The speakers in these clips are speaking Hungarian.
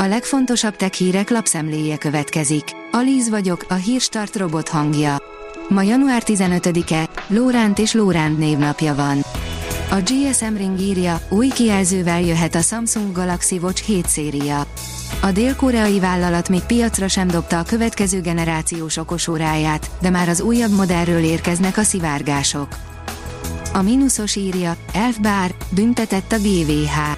A legfontosabb tech hírek lapszemléje következik. Alíz vagyok, a hírstart robot hangja. Ma január 15-e, Lóránt és Lóránt névnapja van. A GSM Ring írja, új kijelzővel jöhet a Samsung Galaxy Watch 7 széria. A dél-koreai vállalat még piacra sem dobta a következő generációs okosóráját, de már az újabb modellről érkeznek a szivárgások. A mínuszos írja, Elf Bár, büntetett a GVH.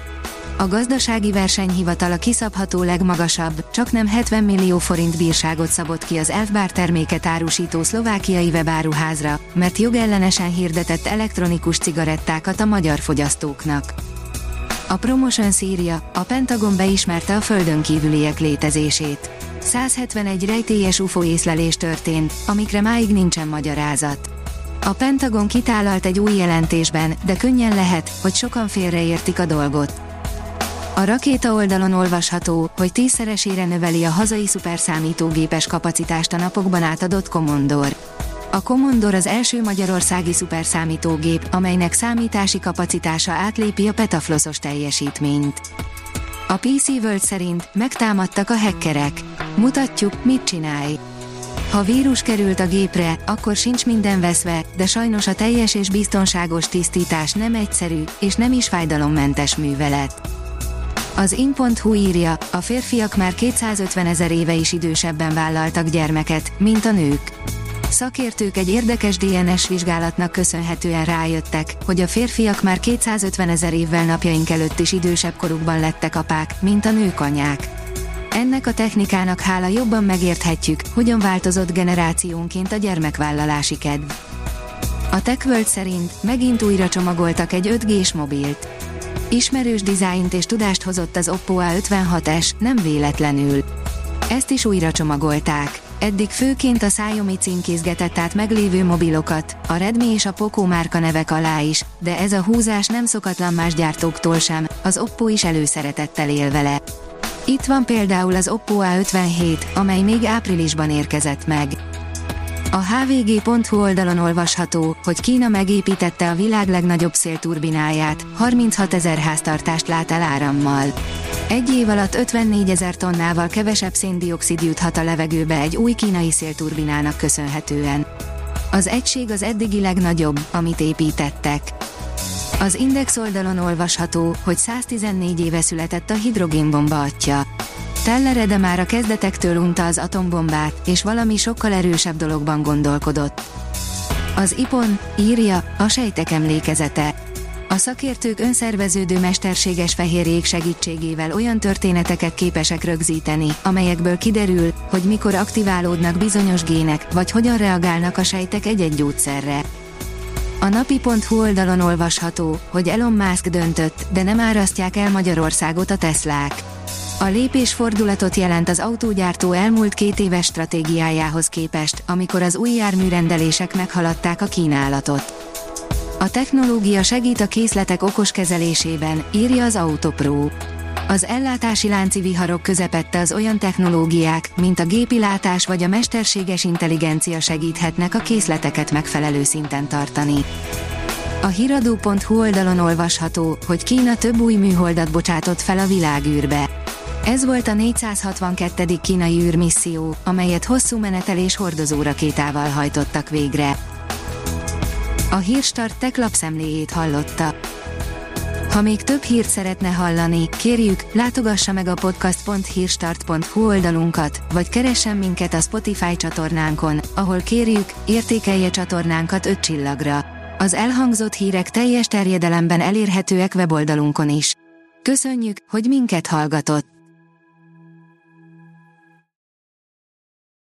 A gazdasági versenyhivatal a kiszabható legmagasabb, csak nem 70 millió forint bírságot szabott ki az Elfbár terméket árusító szlovákiai webáruházra, mert jogellenesen hirdetett elektronikus cigarettákat a magyar fogyasztóknak. A Promotion szírja, a Pentagon beismerte a földön kívüliek létezését. 171 rejtélyes UFO észlelés történt, amikre máig nincsen magyarázat. A Pentagon kitálalt egy új jelentésben, de könnyen lehet, hogy sokan félreértik a dolgot. A rakéta oldalon olvasható, hogy tízszeresére növeli a hazai szuperszámítógépes kapacitást a napokban átadott Commodore. A Commodore az első magyarországi szuperszámítógép, amelynek számítási kapacitása átlépi a petafloszos teljesítményt. A PC World szerint megtámadtak a hackerek. Mutatjuk, mit csinálj. Ha vírus került a gépre, akkor sincs minden veszve, de sajnos a teljes és biztonságos tisztítás nem egyszerű, és nem is fájdalommentes művelet. Az in.hu írja, a férfiak már 250 ezer éve is idősebben vállaltak gyermeket, mint a nők. Szakértők egy érdekes DNS vizsgálatnak köszönhetően rájöttek, hogy a férfiak már 250 ezer évvel napjaink előtt is idősebb korukban lettek apák, mint a nők anyák. Ennek a technikának hála jobban megérthetjük, hogyan változott generációnként a gyermekvállalási kedv. A TechWorld szerint megint újra csomagoltak egy 5G-s mobilt. Ismerős dizájnt és tudást hozott az Oppo A56s, nem véletlenül. Ezt is újra csomagolták. Eddig főként a Xiaomi címkézgetett át meglévő mobilokat, a Redmi és a Poco márka nevek alá is, de ez a húzás nem szokatlan más gyártóktól sem, az Oppo is előszeretettel él vele. Itt van például az Oppo A57, amely még áprilisban érkezett meg. A hvg.hu oldalon olvasható, hogy Kína megépítette a világ legnagyobb szélturbináját, 36 ezer háztartást lát el árammal. Egy év alatt 54 ezer tonnával kevesebb széndiokszid juthat a levegőbe egy új kínai szélturbinának köszönhetően. Az egység az eddigi legnagyobb, amit építettek. Az Index oldalon olvasható, hogy 114 éve született a hidrogénbomba atya. Teller de már a kezdetektől unta az atombombát, és valami sokkal erősebb dologban gondolkodott. Az IPON írja a sejtek emlékezete. A szakértők önszerveződő mesterséges fehérjék segítségével olyan történeteket képesek rögzíteni, amelyekből kiderül, hogy mikor aktiválódnak bizonyos gének, vagy hogyan reagálnak a sejtek egy-egy gyógyszerre. A napi.hu oldalon olvasható, hogy Elon Musk döntött, de nem árasztják el Magyarországot a Teslák. A lépés fordulatot jelent az autógyártó elmúlt két éves stratégiájához képest, amikor az új járműrendelések meghaladták a kínálatot. A technológia segít a készletek okos kezelésében, írja az Autopro. Az ellátási lánci viharok közepette az olyan technológiák, mint a gépilátás vagy a mesterséges intelligencia segíthetnek a készleteket megfelelő szinten tartani. A hiradó.hu oldalon olvasható, hogy Kína több új műholdat bocsátott fel a világűrbe. Ez volt a 462. kínai űrmisszió, amelyet hosszú menetelés hordozórakétával hajtottak végre. A Hírstart tech lapszemléjét hallotta. Ha még több hírt szeretne hallani, kérjük, látogassa meg a podcast.hírstart.hu oldalunkat, vagy keressen minket a Spotify csatornánkon, ahol kérjük, értékelje csatornánkat 5 csillagra. Az elhangzott hírek teljes terjedelemben elérhetőek weboldalunkon is. Köszönjük, hogy minket hallgatott!